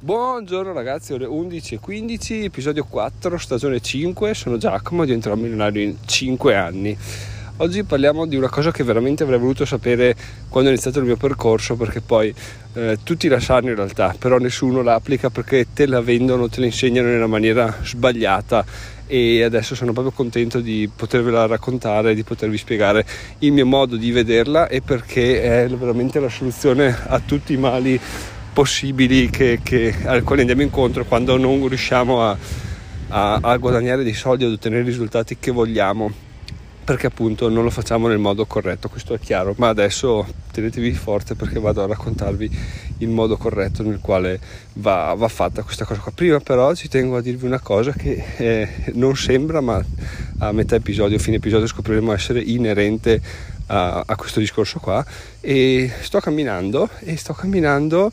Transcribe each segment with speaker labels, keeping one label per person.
Speaker 1: Buongiorno ragazzi, ore 11.15, episodio 4, stagione 5, sono Giacomo, diventerò milionario in 5 anni. Oggi parliamo di una cosa che veramente avrei voluto sapere quando ho iniziato il mio percorso, perché poi eh, tutti la sanno in realtà, però nessuno la applica perché te la vendono, te la insegnano nella maniera sbagliata e adesso sono proprio contento di potervela raccontare, di potervi spiegare il mio modo di vederla e perché è veramente la soluzione a tutti i mali possibili che, che, al quale andiamo incontro quando non riusciamo a, a, a guadagnare dei soldi, ad ottenere i risultati che vogliamo perché appunto non lo facciamo nel modo corretto, questo è chiaro, ma adesso tenetevi forte perché vado a raccontarvi il modo corretto nel quale va, va fatta questa cosa qua. Prima però ci tengo a dirvi una cosa che eh, non sembra, ma a metà episodio, fine episodio scopriremo essere inerente a, a questo discorso qua e sto camminando e sto camminando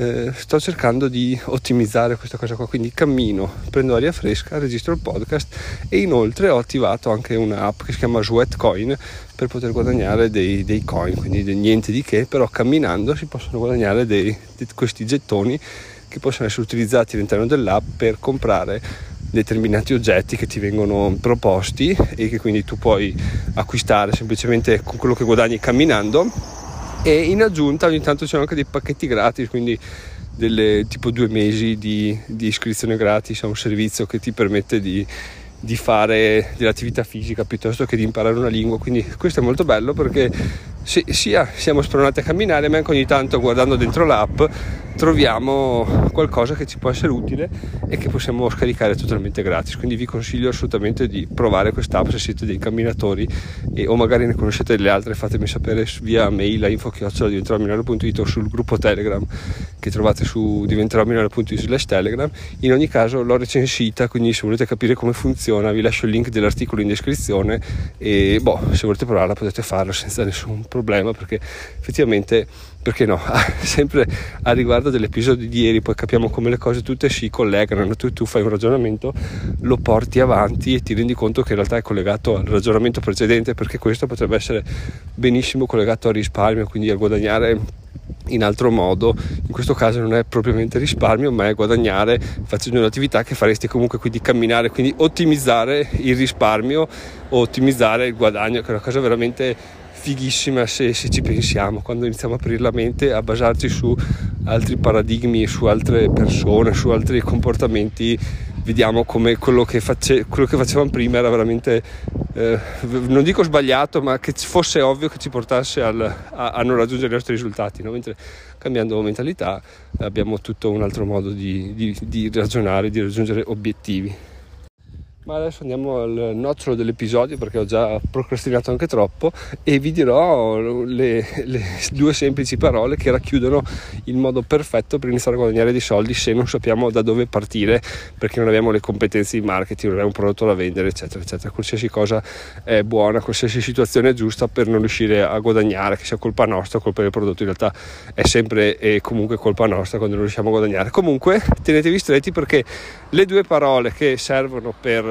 Speaker 1: eh, sto cercando di ottimizzare questa cosa qua, quindi cammino, prendo aria fresca, registro il podcast e inoltre ho attivato anche un'app che si chiama Sweatcoin per poter guadagnare dei, dei coin, quindi niente di che, però camminando si possono guadagnare dei, di questi gettoni che possono essere utilizzati all'interno dell'app per comprare determinati oggetti che ti vengono proposti e che quindi tu puoi acquistare semplicemente con quello che guadagni camminando e in aggiunta ogni tanto c'è anche dei pacchetti gratis quindi delle tipo due mesi di, di iscrizione gratis a un servizio che ti permette di, di fare dell'attività fisica piuttosto che di imparare una lingua. Quindi questo è molto bello perché sia siamo spronati a camminare ma anche ogni tanto guardando dentro l'app troviamo qualcosa che ci può essere utile e che possiamo scaricare totalmente gratis. Quindi vi consiglio assolutamente di provare quest'app se siete dei camminatori e, o magari ne conoscete delle altre, fatemi sapere via mail a info-diventeromilano.it o sul gruppo Telegram che trovate su diventeromilano.it slash Telegram. In ogni caso l'ho recensita, quindi se volete capire come funziona vi lascio il link dell'articolo in descrizione e boh, se volete provarla potete farlo senza nessun problema perché effettivamente perché no, sempre a riguardo dell'episodio di ieri poi capiamo come le cose tutte si collegano, tu, tu fai un ragionamento, lo porti avanti e ti rendi conto che in realtà è collegato al ragionamento precedente perché questo potrebbe essere benissimo collegato al risparmio, quindi a guadagnare in altro modo, in questo caso non è propriamente risparmio, ma è guadagnare facendo un'attività che faresti comunque quindi camminare, quindi ottimizzare il risparmio o ottimizzare il guadagno, che è una cosa veramente fighissima se, se, ci pensiamo, quando iniziamo a aprire la mente, a basarci su altri paradigmi, su altre persone, su altri comportamenti, vediamo come quello che, face, quello che facevamo prima era veramente, eh, non dico sbagliato, ma che fosse ovvio che ci portasse al, a, a, non raggiungere i nostri risultati, no? mentre cambiando mentalità abbiamo tutto un altro modo di, di, di ragionare, di raggiungere obiettivi. Ma adesso andiamo al nocciolo dell'episodio perché ho già procrastinato anche troppo e vi dirò le, le, due semplici parole che racchiudono il modo perfetto per iniziare a guadagnare dei soldi se non sappiamo da dove partire perché non abbiamo le competenze di marketing, non abbiamo un prodotto da vendere, eccetera, eccetera. Qualsiasi cosa è buona, qualsiasi situazione è giusta per non riuscire a guadagnare, che sia colpa nostra o colpa del prodotto, in realtà è sempre e comunque colpa nostra quando non riusciamo a guadagnare. Comunque tenetevi stretti perché le due parole che servono per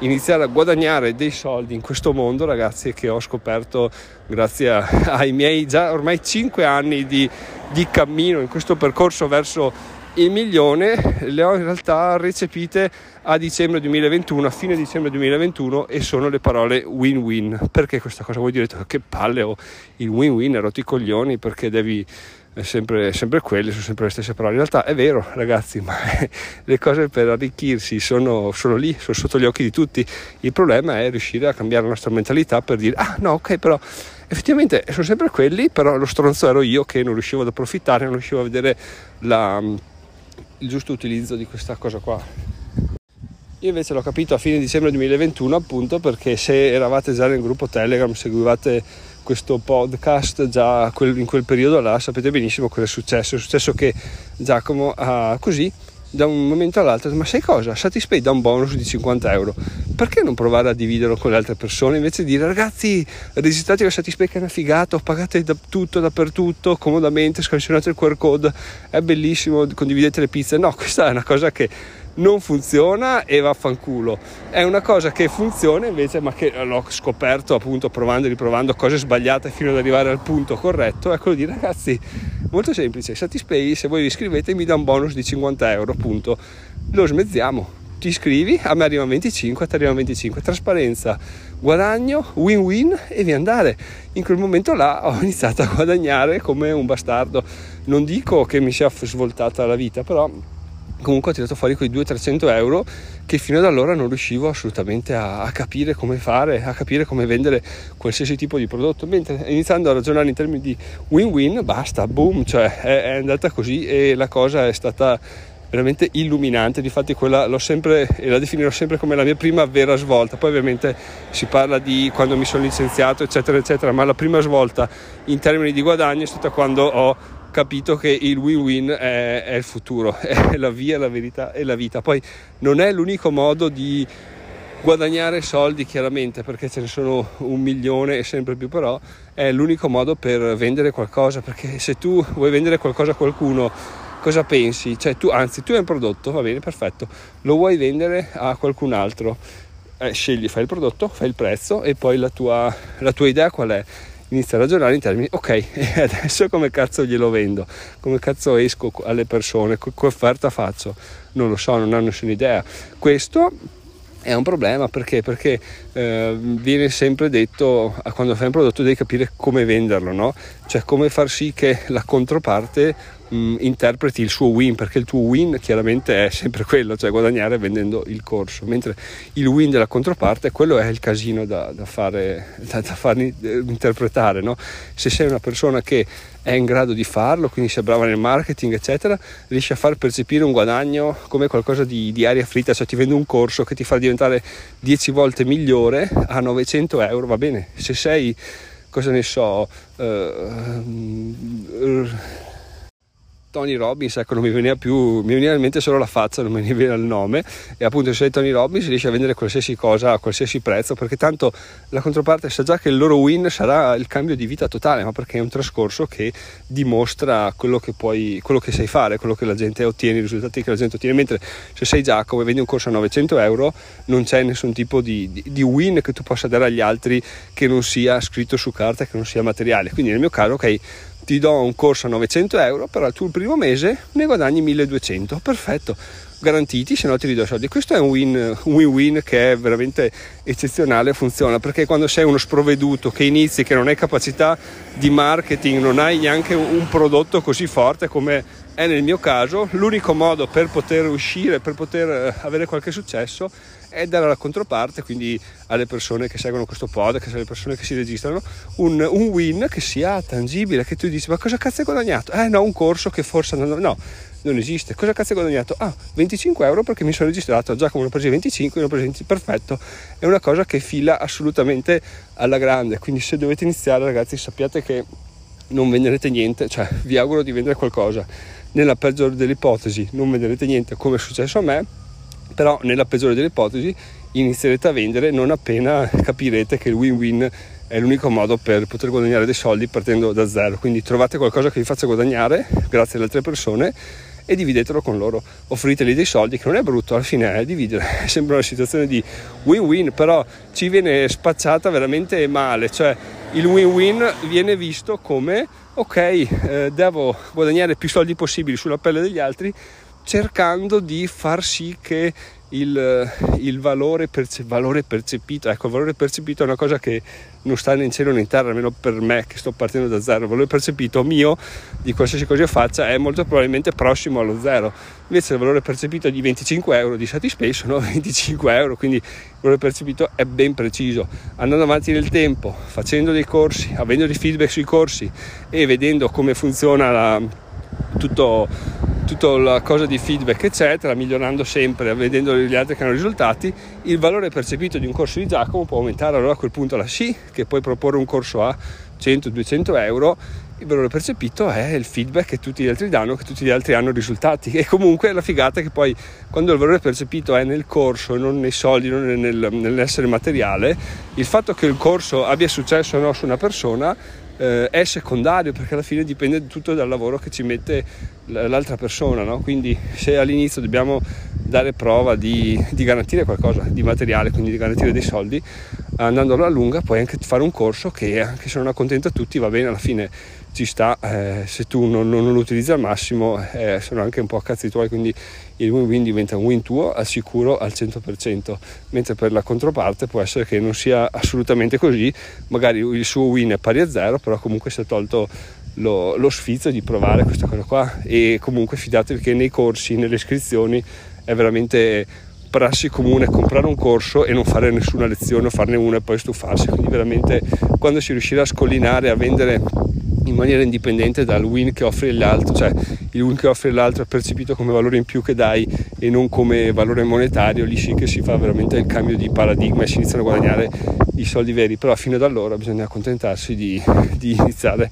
Speaker 1: iniziare a guadagnare dei soldi in questo mondo, ragazzi, che ho scoperto grazie ai miei già ormai 5 anni di, di cammino in questo percorso verso il milione le ho in realtà recepite a dicembre 2021, a fine dicembre 2021 e sono le parole win-win. Perché questa cosa vuol dire che palle ho il win-win, rotti i coglioni perché devi è sempre, sempre quelle, sono sempre le stesse parole. In realtà è vero, ragazzi, ma le cose per arricchirsi sono, sono, lì, sono sotto gli occhi di tutti. Il problema è riuscire a cambiare la nostra mentalità per dire: ah, no, ok, però effettivamente sono sempre quelli, però lo stronzo ero io che non riuscivo ad approfittare, non riuscivo a vedere la, il giusto utilizzo di questa cosa qua. Io invece l'ho capito a fine dicembre 2021 appunto perché se eravate già nel gruppo Telegram, seguivate questo podcast già in quel periodo là sapete benissimo cosa è successo. È successo che Giacomo ha così da un momento all'altro ma sai cosa? Satispay dà un bonus di 50 euro. Perché non provare a dividerlo con le altre persone invece di dire ragazzi registrate con Satispay che è una figata pagate da tutto dappertutto comodamente scansionate il QR code è bellissimo condividete le pizze. No questa è una cosa che non funziona e vaffanculo. È una cosa che funziona invece, ma che l'ho scoperto appunto provando e riprovando cose sbagliate fino ad arrivare al punto corretto, è quello di ragazzi, molto semplice, Satispay se voi vi iscrivete mi dà un bonus di 50 euro, appunto, lo smezziamo, ti iscrivi, a me arriva 25, a te arriva 25, trasparenza, guadagno, win-win e via andare. In quel momento là ho iniziato a guadagnare come un bastardo. Non dico che mi sia svoltata la vita, però comunque ho tirato fuori quei 200-300 euro che fino ad allora non riuscivo assolutamente a, a, capire come fare, a capire come vendere qualsiasi tipo di prodotto, mentre iniziando a ragionare in termini di win-win, basta, boom, cioè è, è andata così e la cosa è stata veramente illuminante, difatti quella l'ho sempre e la definirò sempre come la mia prima vera svolta, poi ovviamente si parla di quando mi sono licenziato eccetera eccetera, ma la prima svolta in termini di guadagno è stata quando ho capito che il win-win è, è il futuro, è la via, la verità e la vita. Poi non è l'unico modo di guadagnare soldi chiaramente perché ce ne sono un milione e sempre più però è l'unico modo per vendere qualcosa perché se tu vuoi vendere qualcosa a qualcuno cosa pensi? Cioè tu, anzi, tu hai un prodotto, va bene, perfetto, lo vuoi vendere a qualcun altro, eh, scegli, fai il prodotto, fai il prezzo e poi la tua, la tua idea qual è? Inizia a ragionare in termini, ok, adesso come cazzo glielo vendo? Come cazzo esco alle persone? Che offerta faccio? Non lo so, non hanno nessuna idea. Questo è un problema perché? Perché eh, viene sempre detto quando fai un prodotto devi capire come venderlo, no? Cioè come far sì che la controparte mh, interpreti il suo win, perché il tuo win chiaramente è sempre quello, cioè guadagnare vendendo il corso, mentre il win della controparte, quello è il casino da, da, fare, da, da farli eh, interpretare, no? Se sei una persona che è in grado di farlo, quindi sei brava nel marketing, eccetera, riesci a far percepire un guadagno come qualcosa di, di aria fritta, cioè ti vendo un corso che ti fa diventare 10 volte migliore a 900 euro, va bene, se sei, cosa ne so, uh, uh, Tony Robbins, ecco non mi veniva più, mi veniva in mente solo la faccia, non mi veniva il nome. E appunto se sei Tony Robbins riesce a vendere qualsiasi cosa a qualsiasi prezzo perché tanto la controparte sa già che il loro win sarà il cambio di vita totale ma perché è un trascorso che dimostra quello che puoi, quello che sai fare, quello che la gente ottiene, i risultati che la gente ottiene. Mentre se sei Giacomo e vendi un corso a 900 euro non c'è nessun tipo di, di, di win che tu possa dare agli altri che non sia scritto su carta, che non sia materiale. Quindi nel mio caso ok ti do un corso a 900 euro, però tu il primo mese ne guadagni 1200, perfetto, garantiti, se no ti ridò soldi. Questo è un win, win-win che è veramente eccezionale, funziona, perché quando sei uno sprovveduto che inizi, che non hai capacità di marketing, non hai neanche un prodotto così forte come è nel mio caso, l'unico modo per poter uscire, per poter eh, avere qualche successo è dare alla controparte, quindi alle persone che seguono questo podcast, alle persone che si registrano, un, un, win che sia tangibile, che tu dici ma cosa cazzo hai guadagnato? Eh no, un corso che forse andando... No, non esiste. Cosa cazzo hai guadagnato? Ah, 25 euro perché mi sono registrato, già come ne ho presi 25, ne ho presi 20, perfetto. È una cosa che fila assolutamente alla grande, quindi se dovete iniziare ragazzi sappiate che non venderete niente, cioè vi auguro di vendere qualcosa. Nella peggiore delle ipotesi non venderete niente come è successo a me, però nella peggiore delle ipotesi inizierete a vendere non appena capirete che il win-win è l'unico modo per poter guadagnare dei soldi partendo da zero. Quindi trovate qualcosa che vi faccia guadagnare grazie alle altre persone e dividetelo con loro. Offriteli dei soldi, che non è brutto, alla fine è dividere. Sembra una situazione di win-win, però ci viene spacciata veramente male. Cioè il win-win viene visto come ok, eh, devo guadagnare più soldi possibili sulla pelle degli altri cercando di far sì che il, il valore, perce- valore, percepito, ecco, il valore percepito è una cosa che non sta né in cielo né in terra, almeno per me che sto partendo da zero. Il valore percepito mio di qualsiasi cosa io faccia è molto probabilmente prossimo allo zero. Invece il valore percepito di 25 euro di Satispace sono 25 euro, quindi il valore percepito è ben preciso. Andando avanti nel tempo, facendo dei corsi, avendo dei feedback sui corsi e vedendo come funziona la, tutto tutta la cosa di feedback eccetera, migliorando sempre, vedendo gli altri che hanno risultati, il valore percepito di un corso di Giacomo può aumentare, allora a quel punto la sì, che puoi proporre un corso a 100-200 euro, il valore percepito è il feedback che tutti gli altri danno, che tutti gli altri hanno risultati. E comunque la figata è che poi quando il valore percepito è nel corso, non nei soldi, non nel, nell'essere materiale, il fatto che il corso abbia successo o no su una persona eh, è secondario perché alla fine dipende tutto dal lavoro che ci mette l'altra persona, no? quindi se all'inizio dobbiamo dare prova di, di, garantire qualcosa di materiale, quindi di garantire dei soldi, andando alla lunga puoi anche fare un corso che anche se non accontenta tutti va bene, alla fine ci sta, eh, se tu non, non, lo utilizzi al massimo eh, sono anche un po' a cazzi tuoi, quindi il win-win diventa un win tuo al sicuro al 100%, mentre per la controparte può essere che non sia assolutamente così, magari il suo win è pari a zero, però comunque si è tolto lo, lo sfizio di provare questa cosa qua. E comunque fidatevi che nei corsi, nelle iscrizioni è veramente prassi comune comprare un corso e non fare nessuna lezione o farne una e poi stufarsi. Quindi veramente quando si riuscirà a scollinare a vendere in maniera indipendente dal win che offre l'altro, cioè il win che offre l'altro è percepito come valore in più che dai e non come valore monetario, lì sì che si fa veramente il cambio di paradigma e si iniziano a guadagnare i soldi veri, però fino ad allora bisogna accontentarsi di, di iniziare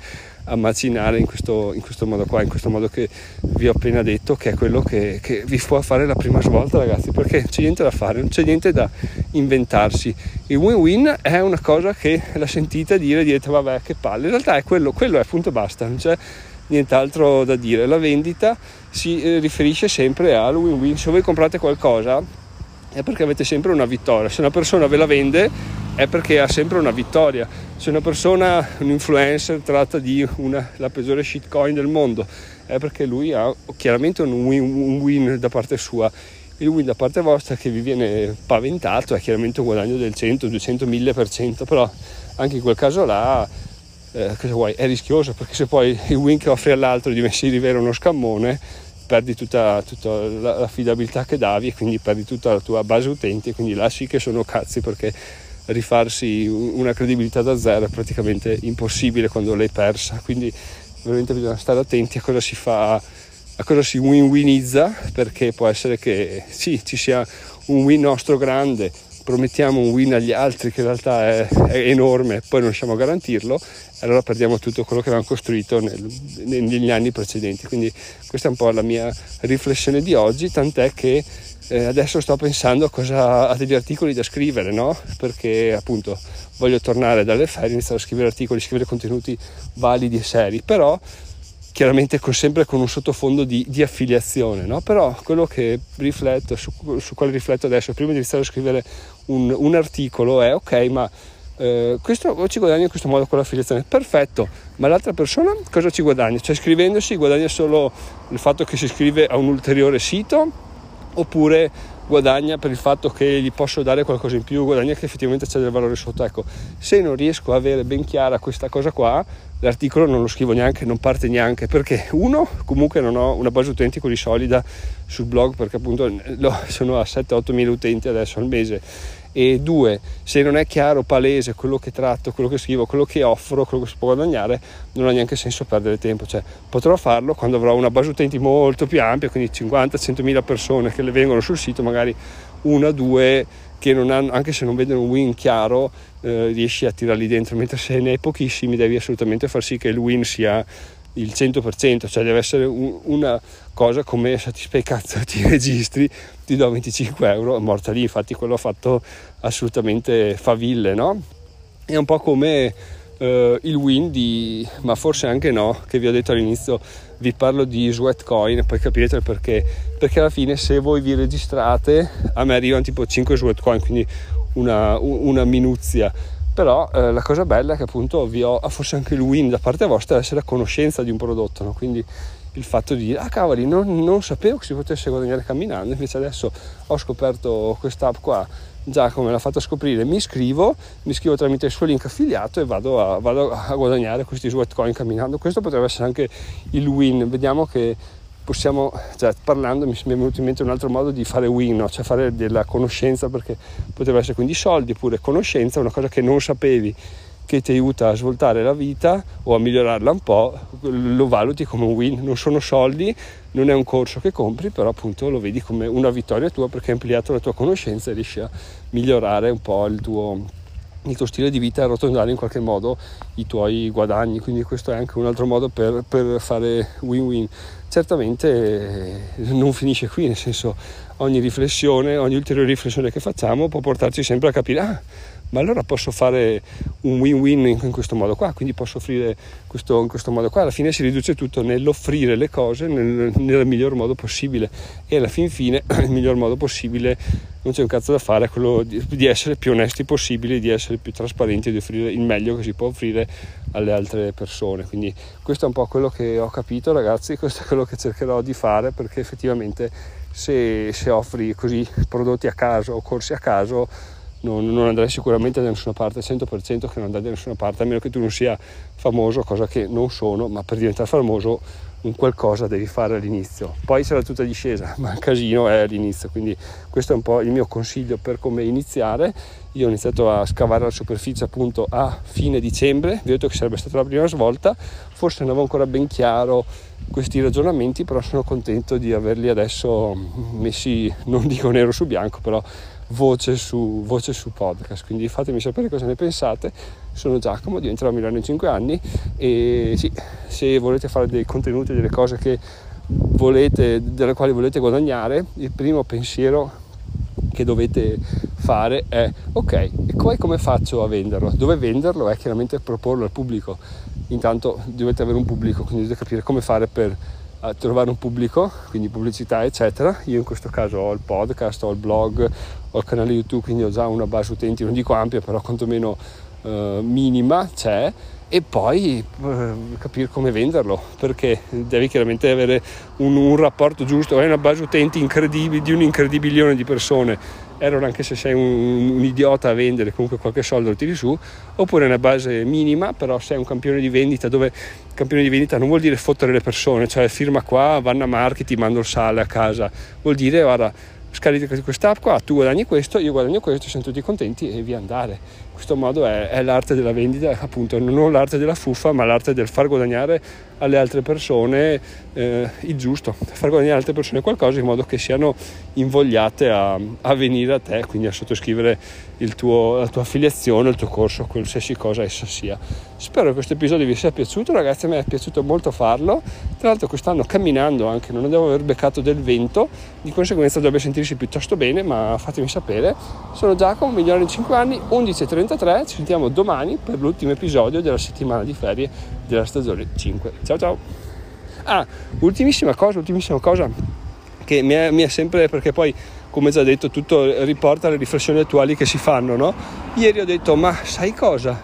Speaker 1: a macinare in questo, in questo, modo qua, in questo modo che vi ho appena detto, che è quello che, che vi può fare la prima svolta ragazzi, perché c'è niente da fare, non c'è niente da inventarsi. Il win-win è una cosa che la sentite dire direte vabbè che palle, in realtà è quello, quello è punto basta, non c'è nient'altro da dire. La vendita si eh, riferisce sempre al win-win, se voi comprate qualcosa è perché avete sempre una vittoria, se una persona ve la vende è perché ha sempre una vittoria. Se una persona, un influencer, tratta di una, la peggiore shitcoin del mondo, è perché lui ha chiaramente un win, un win da parte sua. Il win da parte vostra che vi viene paventato è chiaramente un guadagno del 100, 200, 1000%, però anche in quel caso là eh, cosa vuoi? è rischioso perché se poi il win che offri all'altro di vero uno scammone, perdi tutta, tutta l'affidabilità che davi e quindi perdi tutta la tua base utenti e quindi là sì che sono cazzi perché rifarsi una credibilità da zero è praticamente impossibile quando l'hai persa, quindi veramente bisogna stare attenti a cosa si fa, a cosa si win-winizza, perché può essere che sì, ci sia un win nostro grande, promettiamo un win agli altri che in realtà è, è enorme, poi non riusciamo a garantirlo, e allora perdiamo tutto quello che avevamo costruito nel, negli anni precedenti. Quindi questa è un po' la mia riflessione di oggi, tant'è che eh, adesso sto pensando a, cosa, a, degli articoli da scrivere, no? Perché appunto voglio tornare dalle ferie, iniziare a scrivere articoli, scrivere contenuti validi e seri, però chiaramente con, sempre con un sottofondo di, di affiliazione, no? Però quello che rifletto, su, su quale rifletto adesso, prima di iniziare a scrivere un, un articolo è ok, ma eh, questo ci guadagna in questo modo con l'affiliazione, perfetto, ma l'altra persona cosa ci guadagna? Cioè scrivendosi guadagna solo il fatto che si iscrive a un ulteriore sito oppure guadagna per il fatto che gli posso dare qualcosa in più, guadagna che effettivamente c'è del valore sotto. Ecco, se non riesco a avere ben chiara questa cosa qua, l'articolo non lo scrivo neanche, non parte neanche, perché uno, comunque non ho una base utenti così solida sul blog, perché appunto sono a 7-8 mila utenti adesso al mese e due, se non è chiaro, palese quello che tratto, quello che scrivo, quello che offro, quello che si può guadagnare, non ha neanche senso perdere tempo. Cioè, potrò farlo quando avrò una base utenti molto più ampia, quindi 50-100 mila persone che le vengono sul sito, magari una, due che hanno, anche se non vedono un win chiaro, eh, riesci a tirarli dentro, mentre se ne hai pochissimi devi assolutamente far sì che il win sia il 100%, cioè deve essere un, una cosa come Satisfy cazzo ti registri, ti do 25 euro, è morta lì, infatti quello ha fatto assolutamente faville, no? È un po' come eh, il win di, ma forse anche no, che vi ho detto all'inizio, vi parlo di Sweatcoin, poi capirete perché, perché alla fine se voi vi registrate, a me arrivano tipo 5 Sweatcoin, quindi una, una minuzia però eh, la cosa bella è che appunto vi ho, forse anche il win da parte vostra, essere a conoscenza di un prodotto, no? quindi il fatto di dire ah cavoli non, non, sapevo che si potesse guadagnare camminando invece adesso ho scoperto quest'app qua. Giacomo me l'ha fatto scoprire mi iscrivo mi iscrivo tramite il suo link affiliato e vado a, vado a guadagnare questi sweatcoin camminando. Questo potrebbe essere anche il win. Vediamo che possiamo, cioè, parlando mi è venuto in mente un altro modo di fare win, no? cioè fare della conoscenza perché poteva essere quindi soldi oppure conoscenza, una cosa che non sapevi che ti aiuta a svoltare la vita o a migliorarla un po', lo valuti come un win, non sono soldi, non è un corso che compri, però appunto lo vedi come una vittoria tua perché hai ampliato la tua conoscenza e riesci a migliorare un po' il tuo, il tuo stile di vita e arrotondare in qualche modo i tuoi guadagni, quindi questo è anche un altro modo per, per fare win-win. Certamente eh, non finisce qui, nel senso ogni riflessione, ogni ulteriore riflessione che facciamo può portarci sempre a capire, ah, ma allora posso fare un win-win in, questo modo qua, quindi posso offrire questo, in questo modo qua. Alla fine si riduce tutto nell'offrire le cose nel, nel miglior modo possibile e alla fin fine il miglior modo possibile non c'è un cazzo da fare, è quello di, di essere più onesti possibile, di essere più trasparenti e di offrire il meglio che si può offrire alle altre persone. Quindi questo è un po' quello che ho capito ragazzi, questo è quello che cercherò di fare perché effettivamente se, se offri così prodotti a caso o corsi a caso non, non, andrai sicuramente da nessuna parte, 100% che non andrai da nessuna parte, a meno che tu non sia famoso, cosa che non sono, ma per diventare famoso un qualcosa devi fare all'inizio. Poi sarà tutta discesa, ma il casino è all'inizio, quindi questo è un po' il mio consiglio per come iniziare. Io ho iniziato a scavare la superficie appunto a fine dicembre, vi ho detto che sarebbe stata la prima svolta, forse non avevo ancora ben chiaro questi ragionamenti, però sono contento di averli adesso messi, non dico nero su bianco, però voce su, voce su podcast. Quindi fatemi sapere cosa ne pensate. Sono Giacomo, diventerò a Milano in 5 anni e sì, se volete fare dei contenuti, delle cose che volete, delle quali volete guadagnare, il primo pensiero che dovete fare è ok, e poi come faccio a venderlo? Dove venderlo è chiaramente proporlo al pubblico. Intanto dovete avere un pubblico, quindi dovete capire come fare per a trovare un pubblico, quindi pubblicità eccetera. Io in questo caso ho il podcast, ho il blog, ho il canale YouTube, quindi ho già una base utenti, non dico ampia, però quantomeno eh, minima c'è e poi eh, capire come venderlo perché devi chiaramente avere un, un rapporto giusto hai una base utenti incredibile di un incredibilione di persone error anche se sei un, un, idiota a vendere comunque qualche soldo lo tiri su oppure una base minima però sei un campione di vendita dove campione di vendita non vuol dire fottere le persone cioè firma qua vanno a marketing mando il sale a casa. Vuol dire guarda scarica questa app qua tu guadagni questo io guadagno questo siamo tutti contenti e via andare questo modo è, è, l'arte della vendita, appunto non l'arte della fuffa, ma l'arte del far guadagnare alle altre persone eh, il giusto, far guadagnare alle altre persone qualcosa in modo che siano invogliate a, a venire a te, quindi a sottoscrivere tuo, la tua affiliazione, il tuo corso, qualsiasi cosa essa sia. Spero che questo episodio vi sia piaciuto, ragazzi, a me è piaciuto molto farlo. Tra l'altro quest'anno camminando anche, non devo aver beccato del vento, di conseguenza dovrebbe sentirsi piuttosto bene, ma fatemi sapere. Sono Giacomo, migliore in 5 anni, 11.33, ci sentiamo domani per l'ultimo episodio della settimana di ferie della stagione 5. Ciao ciao! Ah, ultimissima cosa, ultimissima cosa che mi è, mi è sempre perché poi come già detto, tutto riporta alle riflessioni attuali che si fanno, no? Ieri ho detto, ma sai cosa?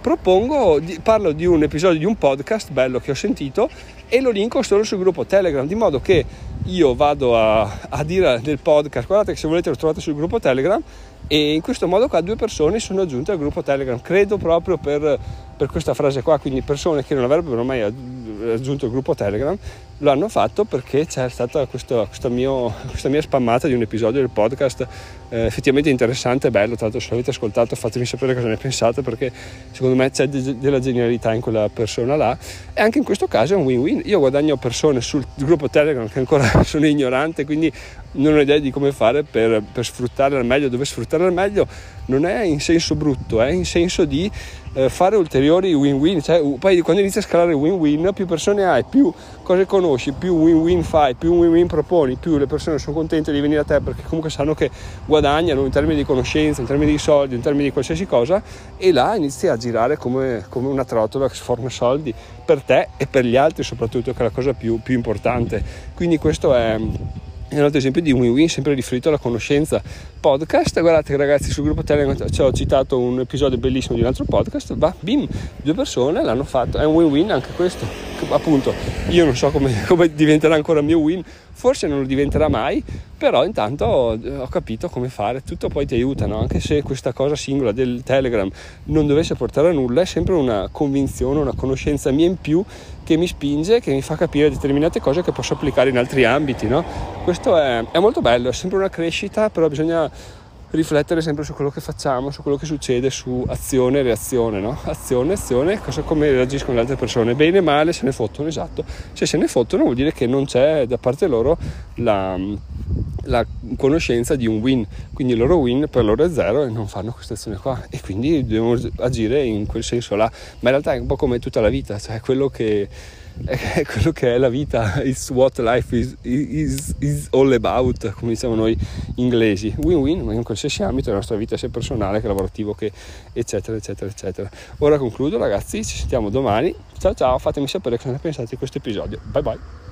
Speaker 1: Propongo, parlo di un episodio di un podcast bello che ho sentito e lo linko solo sul gruppo Telegram, di modo che io vado a, a dire nel podcast, guardate che se volete lo trovate sul gruppo Telegram e in questo modo qua due persone sono aggiunte al gruppo Telegram, credo proprio per, per questa frase qua, quindi persone che non avrebbero mai raggiunto il gruppo Telegram lo hanno fatto perché c'è stata questo, questo mio, questa mia spammata di un episodio del podcast eh, effettivamente interessante e bello. Tra l'altro, se l'avete ascoltato, fatemi sapere cosa ne pensate perché secondo me c'è de- della genialità in quella persona là. E anche in questo caso è un win-win. Io guadagno persone sul gruppo Telegram che ancora sono ignorante, quindi non ho idea di come fare per, per sfruttare al meglio, dove sfruttare al meglio non è in senso brutto, è in senso di eh, fare ulteriori win-win, cioè, poi quando inizi a scalare win-win più persone hai, più cose conosci, più win-win fai, più win-win proponi, più le persone sono contente di venire a te perché comunque sanno che guadagnano in termini di conoscenza, in termini di soldi, in termini di qualsiasi cosa e là inizi a girare come, come una trottola che sforna soldi per te e per gli altri soprattutto che è la cosa più, più importante. Quindi questo è è un altro esempio di win-win sempre riferito alla conoscenza podcast. Guardate ragazzi sul gruppo Telegram ci ho citato un episodio bellissimo di un altro podcast. Va bim due persone l'hanno fatto. È un win-win anche questo. Appunto io non so come, come diventerà ancora mio win forse non lo diventerà mai però intanto ho, ho capito come fare tutto poi ti aiuta no? anche se questa cosa singola del telegram non dovesse portare a nulla è sempre una convinzione una conoscenza mia in più che mi spinge che mi fa capire determinate cose che posso applicare in altri ambiti no? questo è, è molto bello è sempre una crescita però bisogna riflettere sempre su quello che facciamo, su quello che succede, su azione e reazione, no? Azione, azione, cosa, come reagiscono le altre persone, bene, male, se ne fottono, esatto. Se se ne fottono vuol dire che non c'è da parte loro la la conoscenza di un win, quindi il loro win per loro è zero e non fanno questa azione qua e quindi devono agire in quel senso là, ma in realtà è un po' come tutta la vita, cioè quello che è quello che è la vita, is what life is, is, is all about, come diciamo noi inglesi, win-win, in qualsiasi ambito della nostra vita, sia personale che lavorativo, che eccetera, eccetera, eccetera. Ora concludo ragazzi, ci sentiamo domani, ciao ciao, fatemi sapere cosa ne pensate di questo episodio, bye bye.